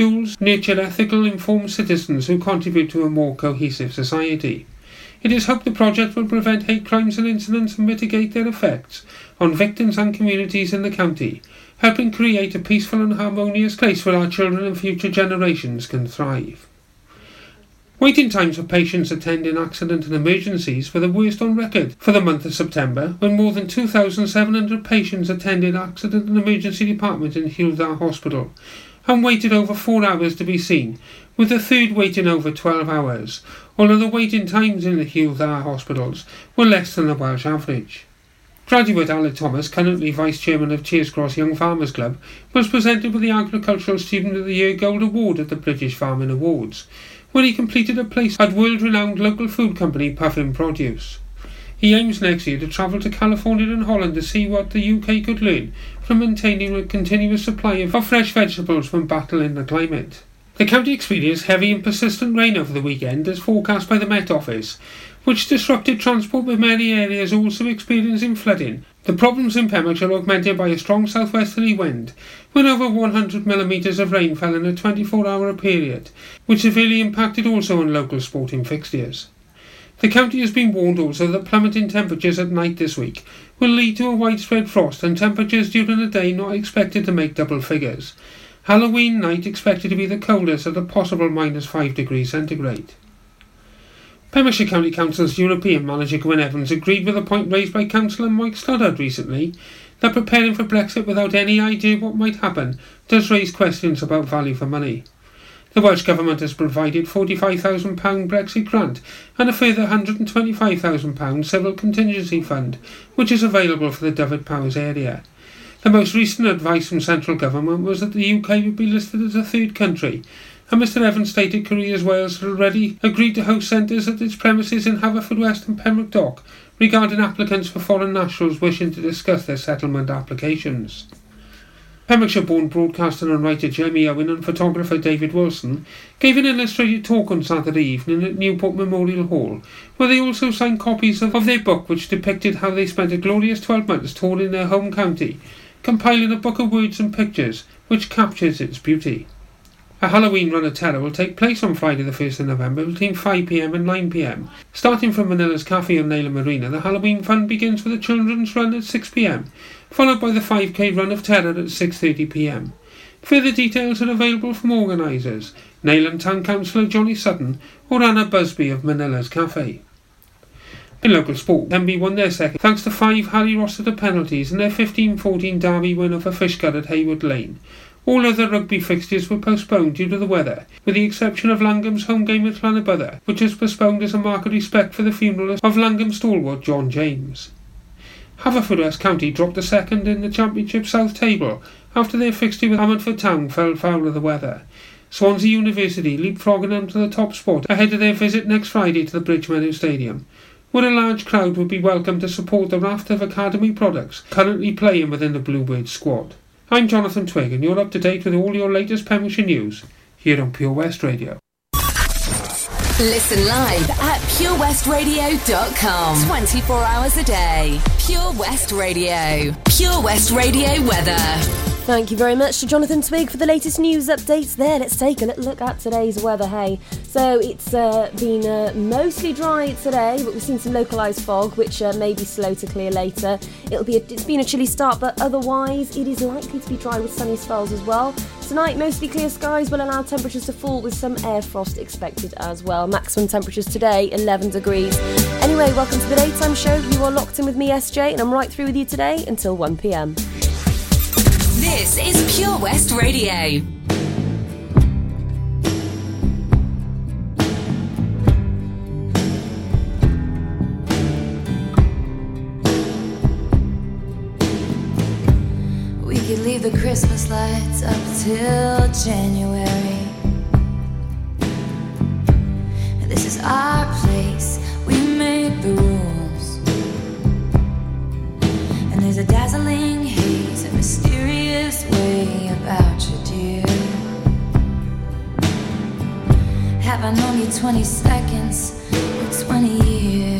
schools nurture ethical, informed citizens who contribute to a more cohesive society. It is hoped the project will prevent hate crimes and incidents and mitigate their effects on victims and communities in the county, helping create a peaceful and harmonious place where our children and future generations can thrive. Waiting times for patients attending accident and emergencies were the worst on record for the month of September, when more than 2,700 patients attended accident and emergency department in Dda Hospital and waited over four hours to be seen, with the third waiting over 12 hours, although the waiting times in the Dda hospitals were less than the Welsh average. Graduate Aled Thomas, currently Vice Chairman of Cheers Cross Young Farmers Club, was presented with the Agricultural Student of the Year Gold Award at the British Farming Awards, where he completed a place at world-renowned local food company Puffin Produce. He aims next year to travel to California and Holland to see what the UK could learn from maintaining a continuous supply of fresh vegetables when battling the climate. The county experienced heavy and persistent rain over the weekend as forecast by the Met Office, which disrupted transport with many areas also experiencing flooding. The problems in Pembrokeshire are augmented by a strong southwesterly wind, when over 100 millimetres of rain fell in a 24-hour period, which severely impacted also on local sporting fixtures. The county has been warned also that plummeting temperatures at night this week will lead to a widespread frost and temperatures during the day not expected to make double figures. Halloween night expected to be the coldest at a possible minus 5 degrees centigrade. Pembrokeshire County Council's European manager Gwyn Evans agreed with a point raised by Councillor Mike Stoddart recently that preparing for Brexit without any idea what might happen does raise questions about value for money. The Welsh Government has provided £45,000 Brexit grant and a further £125,000 civil contingency fund, which is available for the Dyfed-Powys area. The most recent advice from central government was that the UK would be listed as a third country, and Mr Evans stated Careers Wales had already agreed to host centres at its premises in Haverfordwest and Pembroke Dock regarding applicants for foreign nationals wishing to discuss their settlement applications. Pembrokeshire born broadcaster and writer Jamie Owen and photographer David Wilson gave an illustrated talk on Saturday evening at Newport Memorial Hall, where they also signed copies of, of their book which depicted how they spent a glorious 12 months touring their home county, compiling a book of words and pictures which captures its beauty. A Halloween run of terror will take place on Friday the 1st of November between 5pm and 9pm. Starting from Manila's Cafe on Neyland Marina, the Halloween fun begins with a children's run at 6pm, followed by the 5k run of terror at 6.30pm. Further details are available from organisers, Neyland Town Councillor Johnny Sutton or Anna Busby of Manila's Cafe. In local sport, Tenby won their second thanks to five Harry Rossiter penalties and their 15-14 derby win over Fishguard at Haywood Lane. All other rugby fixtures were postponed due to the weather, with the exception of Langham's home game at Llanybydder, which was postponed as a mark of respect for the funeral of Langham stalwart John James. Haverfordwest County dropped a second in the Championship South table after their fixture with Ammanford Town fell foul of the weather. Swansea University leapfrogging them to the top spot ahead of their visit next Friday to the Bridgemeadow Stadium, where a large crowd would be welcome to support the raft of academy products currently playing within the Bluebirds squad. I'm Jonathan Twig, and you're up to date with all your latest Pembrokeshire news here on Pure West Radio. Listen live at purewestradio.com. 24 hours a day. Pure West Radio. Pure West Radio weather. Thank you very much to Jonathan Twig for the latest news updates there. Let's take a look at today's weather. Hey, so it's uh, been uh, mostly dry today, but we've seen some localised fog, which uh, may be slow to clear later. It'll be a, it's been a chilly start, but otherwise it is likely to be dry with sunny spells as well. Tonight, mostly clear skies will allow temperatures to fall with some air frost expected as well. Maximum temperatures today 11 degrees. Anyway, welcome to the daytime show. You are locked in with me, SJ, and I'm right through with you today until 1 pm. This is Pure West Radio. Christmas lights up till January. This is our place, we make the rules. And there's a dazzling haze, a mysterious way about you, dear. Have I known you 20 seconds or 20 years?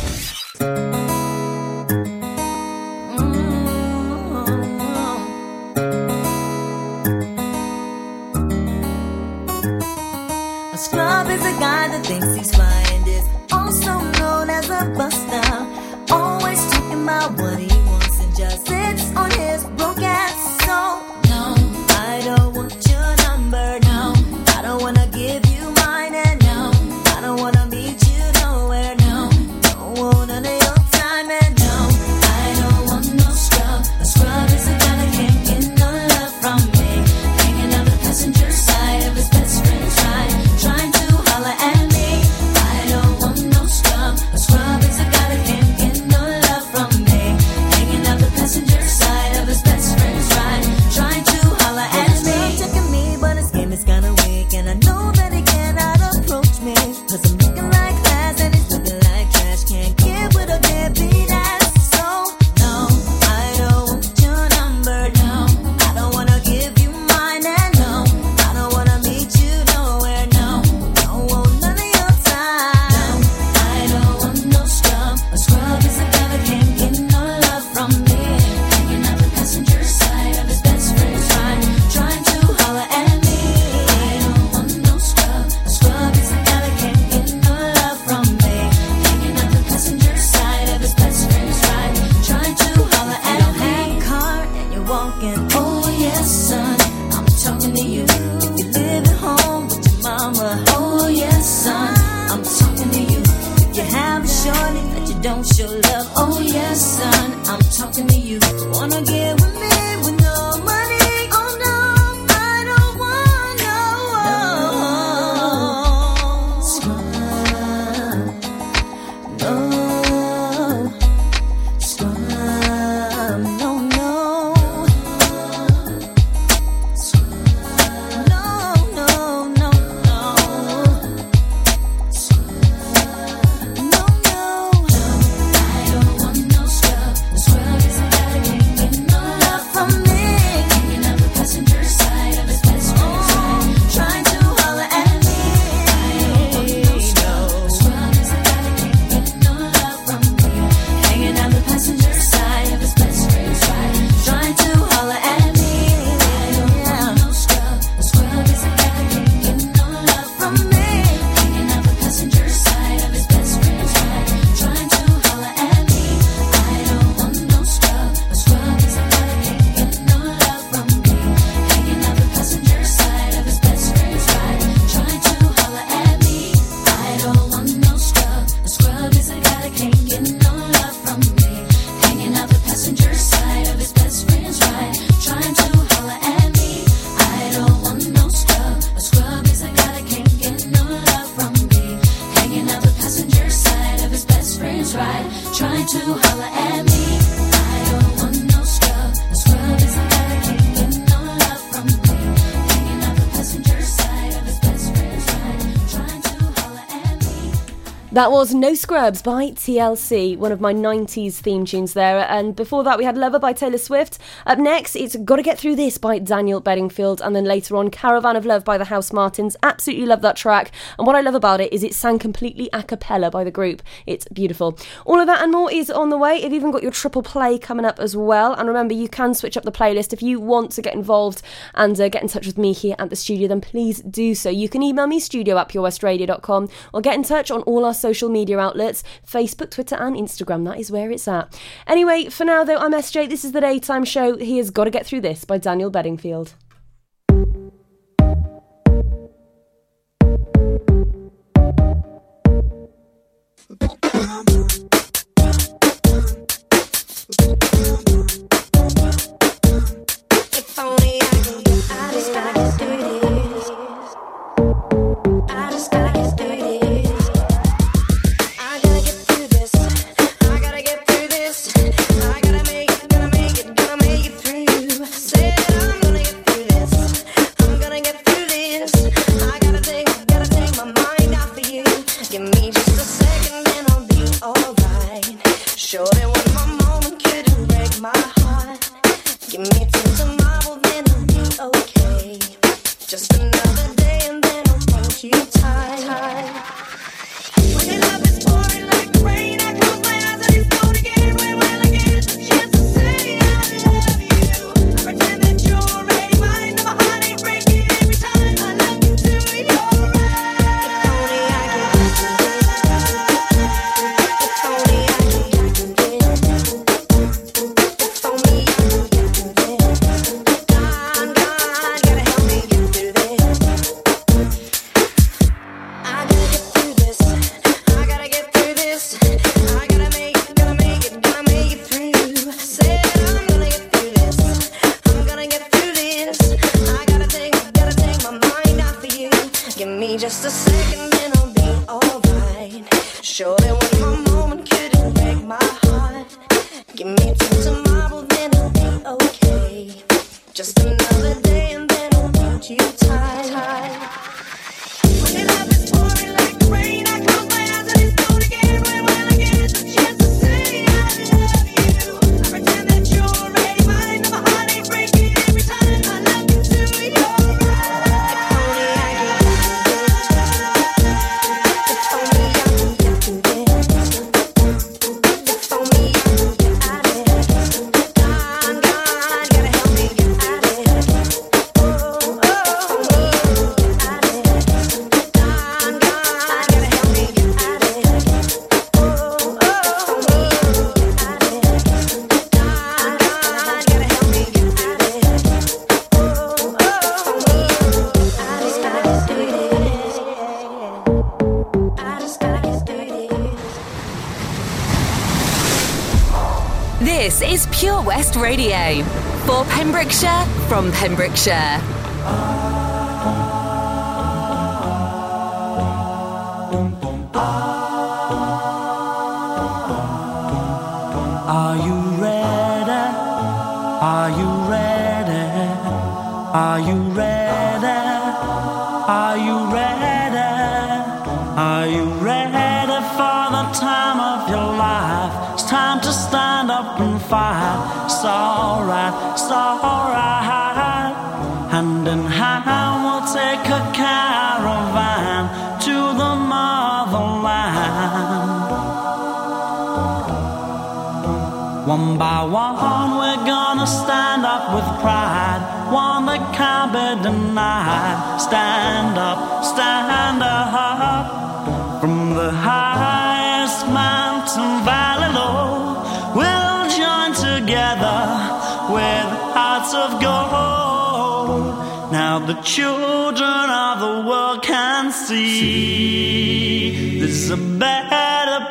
That was No Scrubs by TLC, one of my 90s theme tunes there. And before that, we had Lover by Taylor Swift. Up next, it's Gotta Get Through This by Daniel Bedingfield. And then later on, Caravan of Love by the Housemartins. Absolutely love that track. And what I love about it is it sang completely a cappella by the group. It's beautiful. All of that and more is on the way. You've even got your triple play coming up as well. And remember, you can switch up the playlist. If you want to get involved and uh, get in touch with me here at the studio, then please do so. You can email me studio at purewestradio.com or get in touch on all our social media outlets Facebook, Twitter, and Instagram. That is where it's at. Anyway, for now though, I'm SJ. This is the daytime show. He has got to get through this by Daniel Bedingfield. Are you ready? Are you ready? Are you ready? Are you ready? Are you ready for the time of your life? It's time to stand up and fight. It's alright, it's alright. By one, we're gonna stand up with pride. One that can't be denied. Stand up, stand up. From the highest mountain valley low, we'll join together with hearts of gold. Now the children of the world can see this is a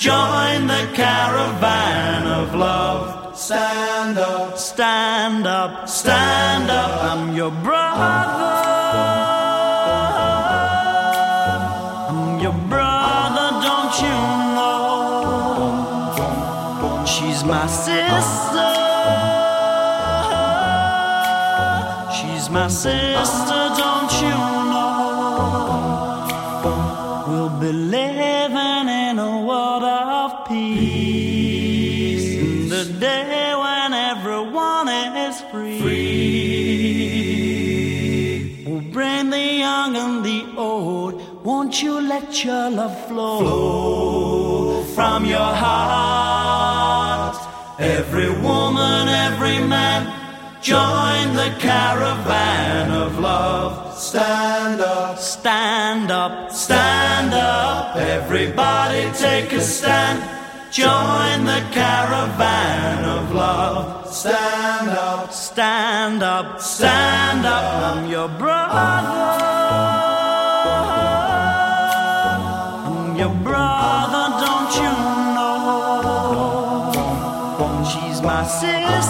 Join the caravan of love. Stand up, stand up, stand up. I'm your brother. I'm your brother, don't you know? She's my sister. She's my sister, the day when everyone is free. We'll bring the young and the old. Won't you let your love flow, from your heart? Every woman, every man, join the caravan of love. Stand up, stand up, stand up. Everybody take a stand. Join the caravan of love. Stand up, stand up, stand up. I'm your brother. I'm your brother, don't you know? She's my sister.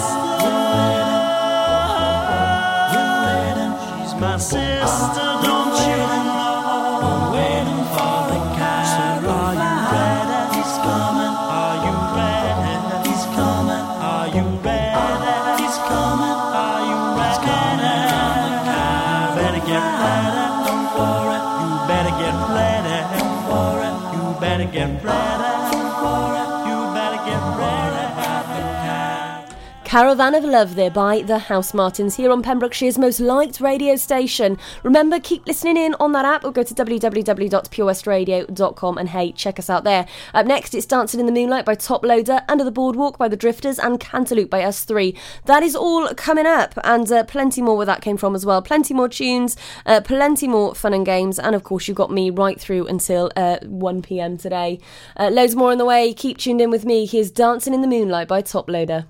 Caravan of Love there by the Housemartins here on Pembrokeshire's most liked radio station. Remember, keep listening in on that app or go to www.purewestradio.com and hey, check us out there. Up next, it's Dancing in the Moonlight by Toploader, Under the Boardwalk by the Drifters, and Cantaloop by Us3. That is all coming up, and uh, plenty more where that came from as well. Plenty more tunes, uh, plenty more fun and games, and of course, you got me right through until uh, 1 pm today. Uh, loads more on the way. Keep tuned in with me. Here's Dancing in the Moonlight by Toploader.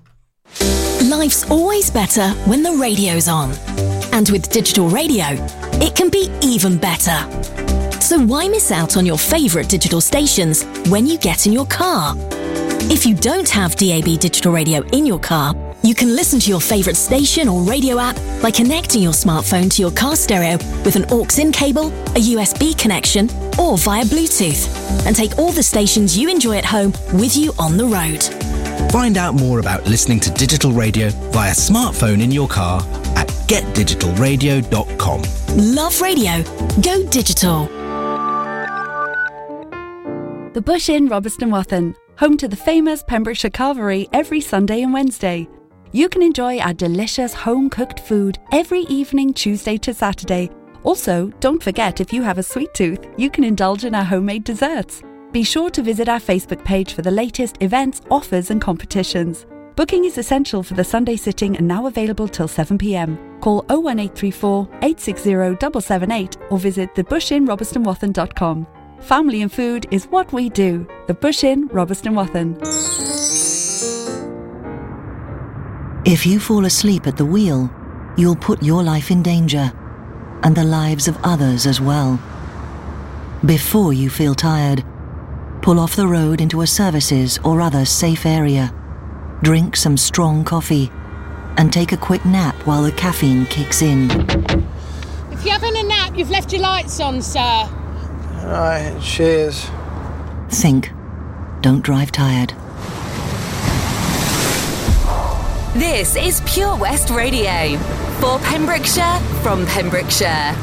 Life's always better when the radio's on. And with digital radio, it can be even better. So why miss out on your favourite digital stations when you get in your car? If you don't have DAB digital radio in your car, you can listen to your favourite station or radio app by connecting your smartphone to your car stereo with an aux-in cable, a USB connection, or via Bluetooth, and take all the stations you enjoy at home with you on the road. Find out more about listening to digital radio via smartphone in your car at getdigitalradio.com. Love radio. Go digital. The Bush Inn, Robeston Wathen, home to the famous Pembrokeshire Carvery every Sunday and Wednesday. You can enjoy our delicious home cooked food every evening, Tuesday to Saturday. Also, don't forget if you have a sweet tooth, you can indulge in our homemade desserts. Be sure to visit our Facebook page for the latest events, offers, and competitions. Booking is essential for the Sunday sitting and now available till 7pm. Call 01834 860 778 or visit thebushinrobertsonwathen.com. Family and food is what we do. The Bush Inn, Robeston Wathen. If you fall asleep at the wheel, you'll put your life in danger and the lives of others as well. Before you feel tired, pull off the road into a services or other safe area. Drink some strong coffee and take a quick nap while the caffeine kicks in. If you're having a nap, you've left your lights on, sir. Right, cheers. Think. Don't drive tired. This is Pure West Radio. For Pembrokeshire, from Pembrokeshire.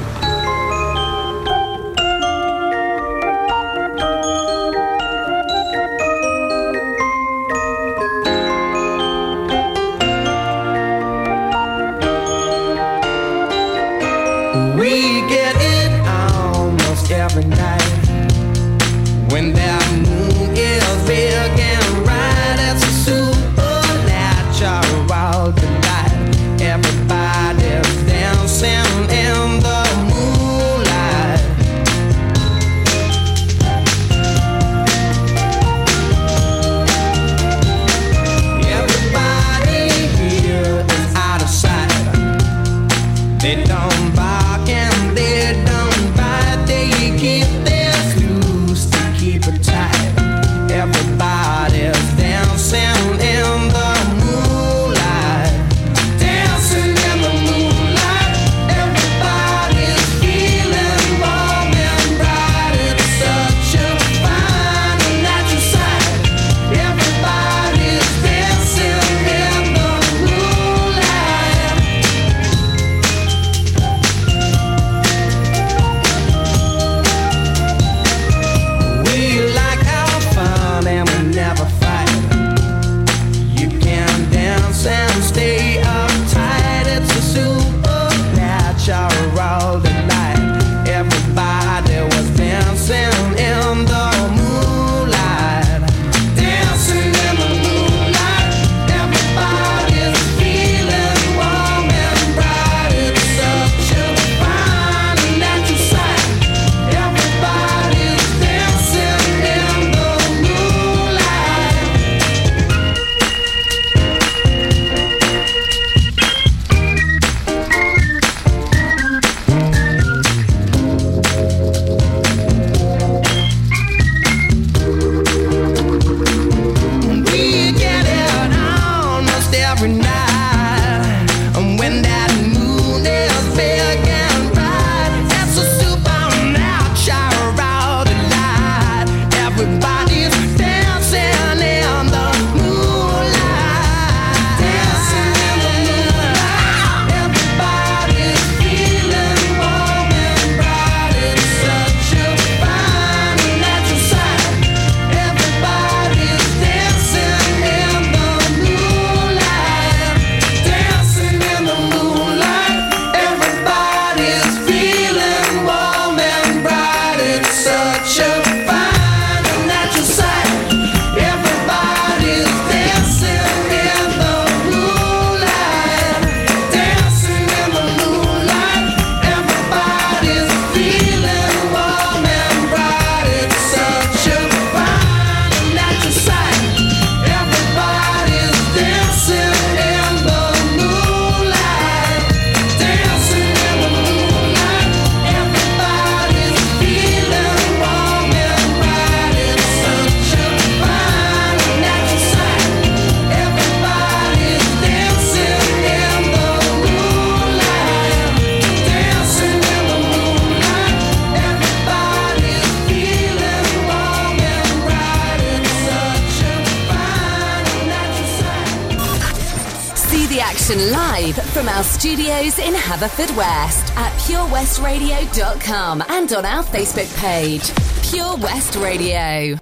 Bedford West at purewestradio.com and on our Facebook page, Pure West Radio.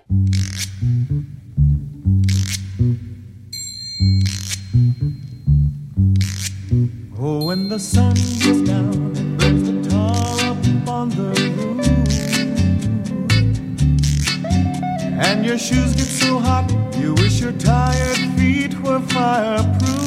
Oh, when the sun goes down, and burns the tar up on the roof. And your shoes get so hot, you wish your tired feet were fireproof.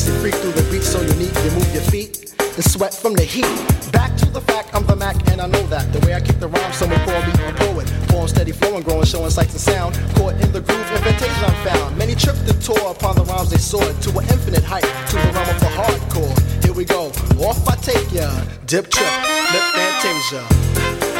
as you freak through the beat so unique, you move your feet and sweat from the heat. Back to the fact, I'm the Mac, and I know that. The way I kick the rhyme, someone call me a poet. Form steady flowing, growing, showing sights and sound. Caught in the groove, invitation I found. Many tripped and tour upon the rhymes they soared to an infinite height, to the realm of the hardcore. Here we go, off I take ya, dip trip, lip fantasia.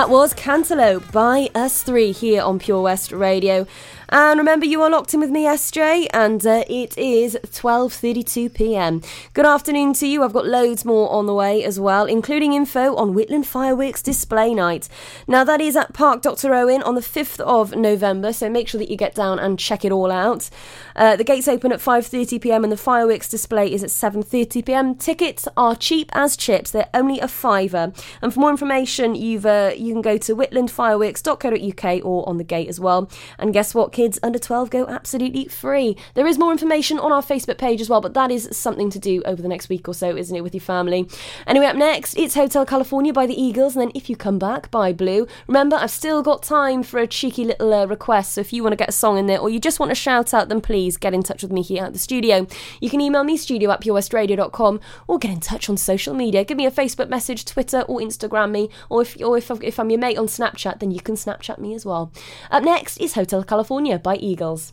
That was Cantaloop by Us3 here on Pure West Radio. And remember, you are locked in with me, SJ, and uh, it is 12:32 p.m. Good afternoon to you. I've got loads more on the way as well, including info on Whitland Fireworks Display Night. Now that is at Park Dr. Owen on the 5th of November, so make sure that you get down and check it all out. Uh, the gates open at 5:30 p.m. and the fireworks display is at 7:30 p.m. Tickets are cheap as chips; they're only a fiver. And for more information, you've uh, you can go to whitlandfireworks.co.uk or on the gate as well. And guess what? Kids under 12 go absolutely free. There is more information on our Facebook page as well, but that is something to do over the next week or so, isn't it, with your family? Anyway, up next, it's Hotel California by the Eagles, and then If You Come Back by Blue. Remember, I've still got time for a cheeky little uh, request, so if you want to get a song in there or you just want to shout out, then please get in touch with me here at the studio. You can email me, studio at purewestradio.com, or get in touch on social media. Give me a Facebook message, Twitter, or Instagram me, or if, or if, if I'm your mate on Snapchat, then you can Snapchat me as well. Up next is Hotel California by Eagles.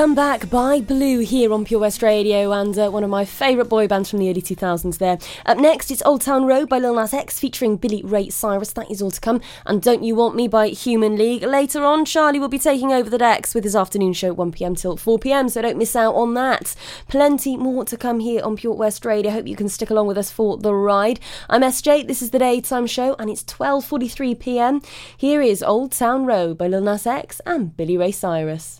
Come Back by Blue here on Pure West Radio and uh, one of my favourite boy bands from the early 2000s there. Up next, it's Old Town Road by Lil Nas X featuring Billy Ray Cyrus. That is all to come. And Don't You Want Me by Human League. Later on, Charlie will be taking over the decks with his afternoon show at 1pm till 4pm, so don't miss out on that. Plenty more to come here on Pure West Radio. Hope you can stick along with us for the ride. I'm SJ, this is the daytime show and it's 12.43pm. Here is Old Town Road by Lil Nas X and Billy Ray Cyrus.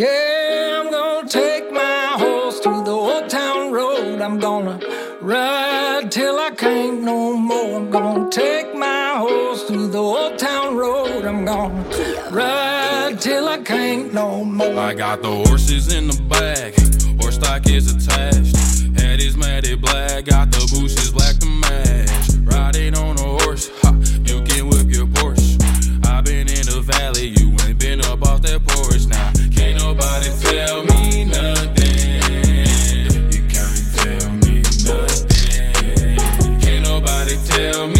Yeah, I'm gonna take my horse to the old town road. I'm gonna ride till I can't no more. I'm gonna take my horse to the old town road. I'm gonna ride till I can't no more. I got the horses in the back, horse stock is attached. Head is matted black, got the bushes black to match. Riding on a horse, ha, you can whip your Porsche. I've been in the valley, you ain't been up off that porch now. Nobody tell me nothing. You can't tell me nothing. Can't nobody tell me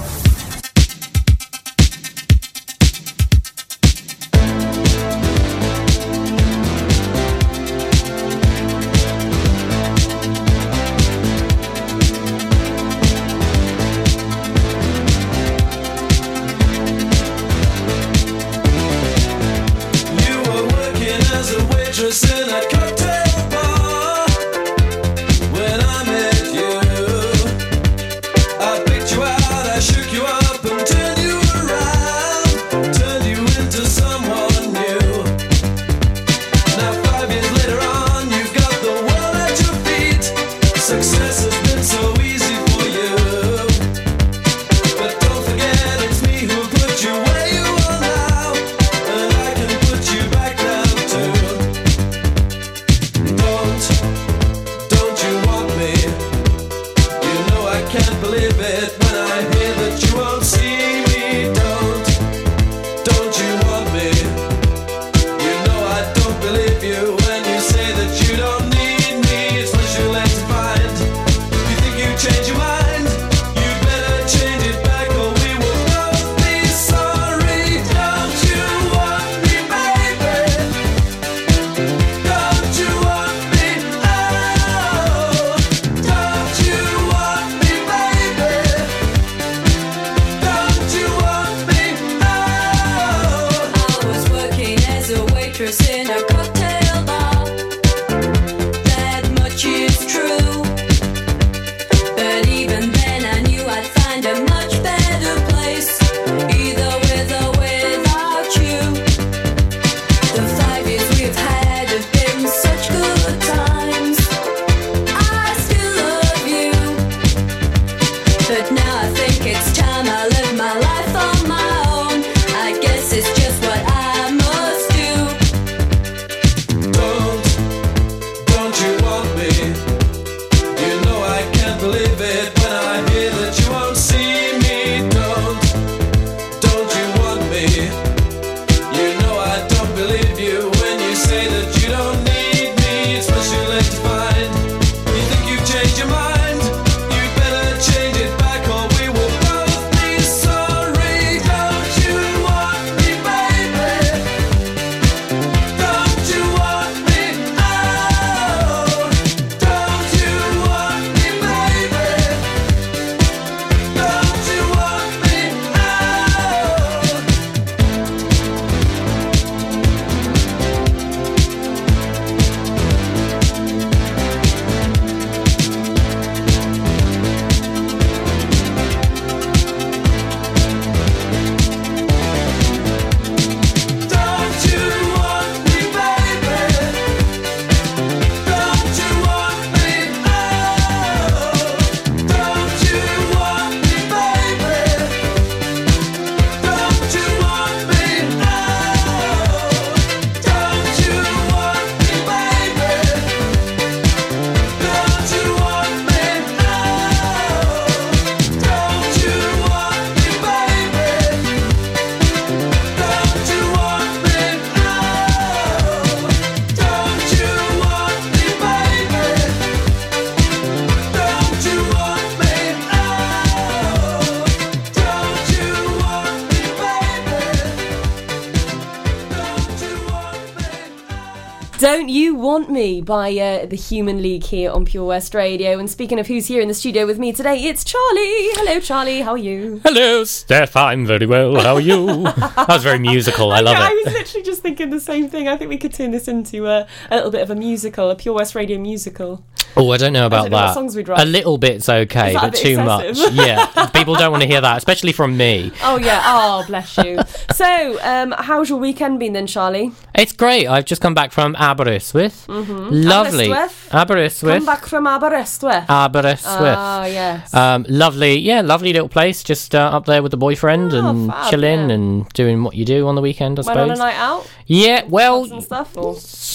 By uh, the Human League here on Pure West Radio. And speaking of who's here in the studio with me today, it's Charlie. Hello, Charlie. How are you? Hello, Steph. I'm very well. How are you? that was very musical. I love I it. I was literally just thinking the same thing. I think we could turn this into a, a little bit of a musical, a Pure West Radio musical. Oh, I don't know about don't know that. songs we'd write. A little bit's okay, Is that a but bit too excessive? much. yeah, people don't want to hear that, especially from me. Oh, yeah. Oh, bless you. so, um, how's your weekend been then, Charlie? It's great. I've just come back from Aberystwyth. Mhm. Lovely. Aberystwyth? Aberystwyth. Come back from Aberystwyth. Aberystwyth. Ah, yes. Um, lovely, yeah, lovely little place. Just uh, up there with the boyfriend and Oh, fab, chilling yeah. and doing what you do on the weekend, I Went on a suppose. night out? Yeah, well, stuff?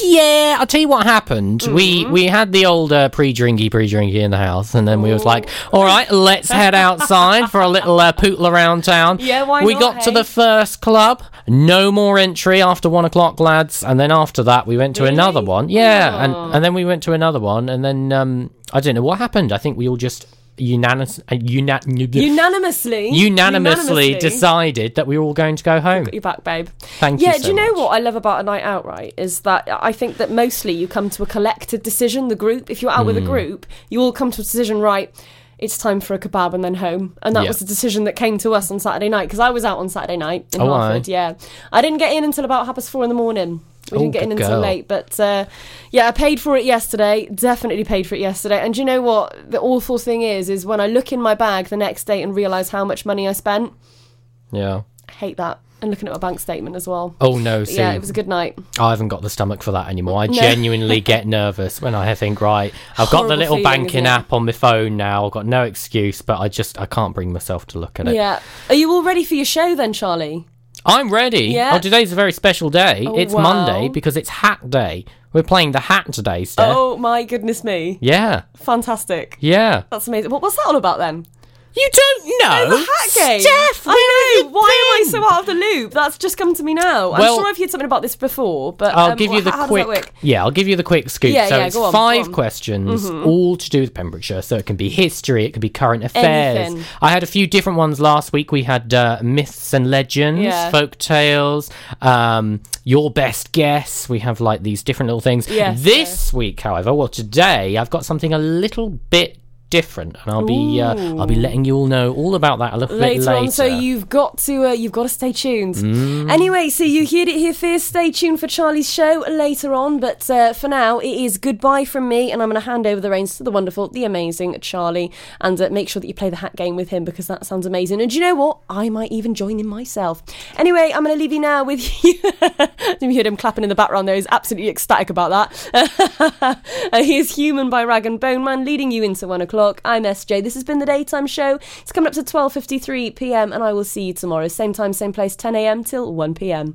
Yeah, I'll tell you what happened. We Mm-hmm. we had the old uh, pre-drinky pre-drinky in the house, and then we was like, all right, let's head outside for a little uh, pootle around town. Yeah, why We not, got to the first club. No more entry after one o'clock, lads. And then after that, we went to another one. Yeah, and and then we went to another one, and then um, I don't know what happened. I think we all just unanimous, uh, una- Unanimously. unanimously decided that we were all going to go home. Got your back, babe. Thank yeah, you. do you know what I love about a night out, right? Is that I think that mostly you come to a collective decision, the group. If you're out with a Mm. group, you all come to a decision, right? It's time for a kebab and then home. And that Yeah. was the decision that came to us on Saturday night because I was out on Saturday night in Oh, Hartford. Yeah. I didn't get in until about half past four in the morning. We Oh, didn't get in until girl. late, but uh, yeah, I paid for it yesterday. Definitely paid for it yesterday. And you know what? The awful thing is, is when I look in my bag the next day and realise how much money I spent. Yeah. I hate that. And looking at my bank statement as well. Oh no! See, yeah, it was a good night. I haven't got the stomach for that anymore. I No. genuinely get nervous when I think, right, I've got the little feeling, banking app on my phone now. I've got no excuse, but I just I can't bring myself to look at it. Yeah. Are you all ready for your show then, Charlie? I'm ready. Oh, yeah. Oh, today's a very special day. Oh, it's wow. Monday because it's Hat Day. We're playing the Hat today, Steph. Oh my goodness me. Yeah. Fantastic. Yeah. That's amazing. What, what's that all about then? You don't know? The hat game. Steph, where I have know. you Why am I been? so out of the loop? That's just come to me now. I'm sure I've heard something about this before, but I'll um, give you wh- the how quick. Does that work? Yeah, I'll give you the quick scoop. Yeah, so yeah, it's go on, five go on. questions, Mhm. all to do with Pembrokeshire. So it can be history, it could be current affairs. Anything. I had a few different ones last week. We had uh, myths and legends, Yeah. folk tales, um, your best guess. We have like these different little things. Yes, this week, however, well, today I've got something a little bit different, and I'll be uh, I'll be letting you all know all about that a little bit later, later. on. So you've got to uh, you've got to stay tuned. Mm. Anyway, so you heard it here first. Stay tuned for Charlie's show later on. But uh, for now, it is goodbye from me, and I'm going to hand over the reins to the wonderful, the amazing Charlie, and uh, make sure that you play the hat game with him because that sounds amazing. And do you know what? I might even join in myself. Anyway, I'm going to leave you now with you. you heard him clapping in the background there. He's absolutely ecstatic about that. uh, here's Human by Rag and Bone Man leading you into one o'clock. I'm SJ. This has been the daytime show. It's coming up to 12:53 p.m. and I will see you tomorrow, same time, same place, 10 a.m. till 1 p.m.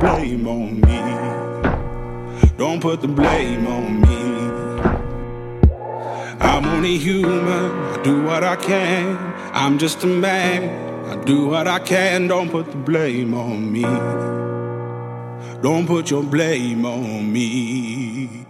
Blame on me. Don't put the blame on me. I'm only human. I do what I can. I'm just a man. I do what I can. Don't put the blame on me. Don't put your blame on me.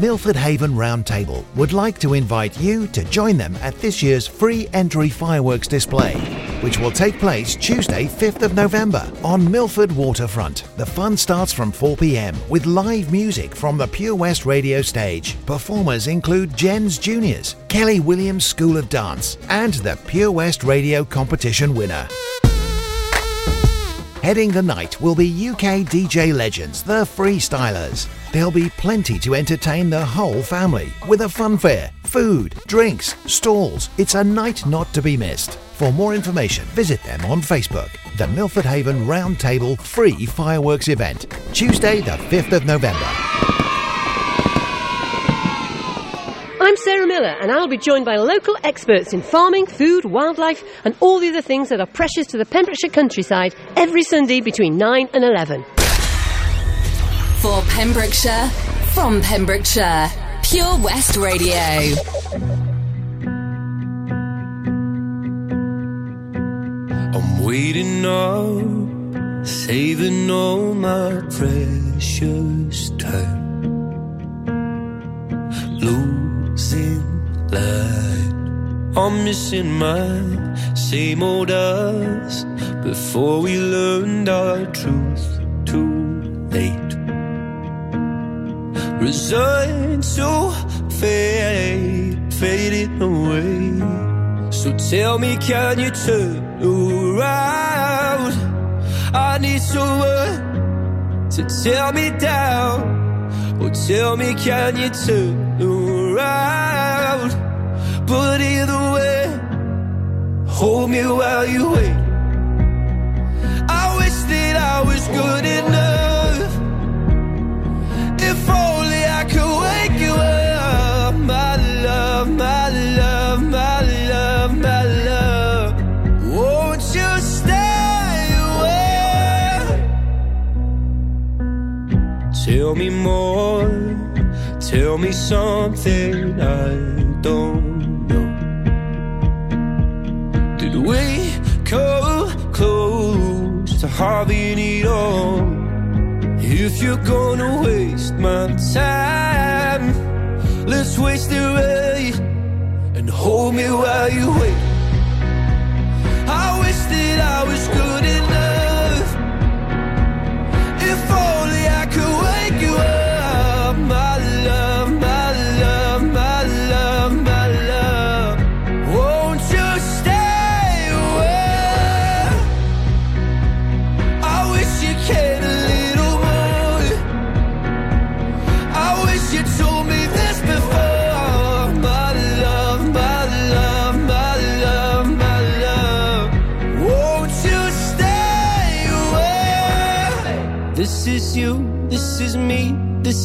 Milford Haven Roundtable would like to invite you to join them at this year's free entry fireworks display, which will take place Tuesday, 5th of November on Milford Waterfront. The fun starts from 4 pm with live music from the Pure West radio stage. Performers include Jens Juniors, Kelly Williams School of Dance, and the Pure West radio competition winner. Heading the night will be UK DJ legends, the Freestylers. There'll be plenty to entertain the whole family with a fun fair, food, drinks, stalls. It's a night not to be missed. For more information, visit them on Facebook. The Milford Haven Roundtable Free Fireworks Event, Tuesday, the 5th of November. I'm Sarah Miller, and I'll be joined by local experts in farming, food, wildlife, and all the other things that are precious to the Pembrokeshire countryside every Sunday between 9 and 11. For Pembrokeshire, from Pembrokeshire, Pure West Radio. Waiting up, saving all my precious time. Losing light. I'm missing my same old us before we learned our truth too late. Resigned to fade, fading away. So tell me, can you turn around? I need someone to tear me down. Or tell me, can you turn around? But either way, hold me while you wait. I wish that I was good enough. If only I could wake Tell me more, tell me something I don't know. Did we come close to having it all? If you're gonna waste my time, let's waste it right and hold me while you wait. I wish that I was good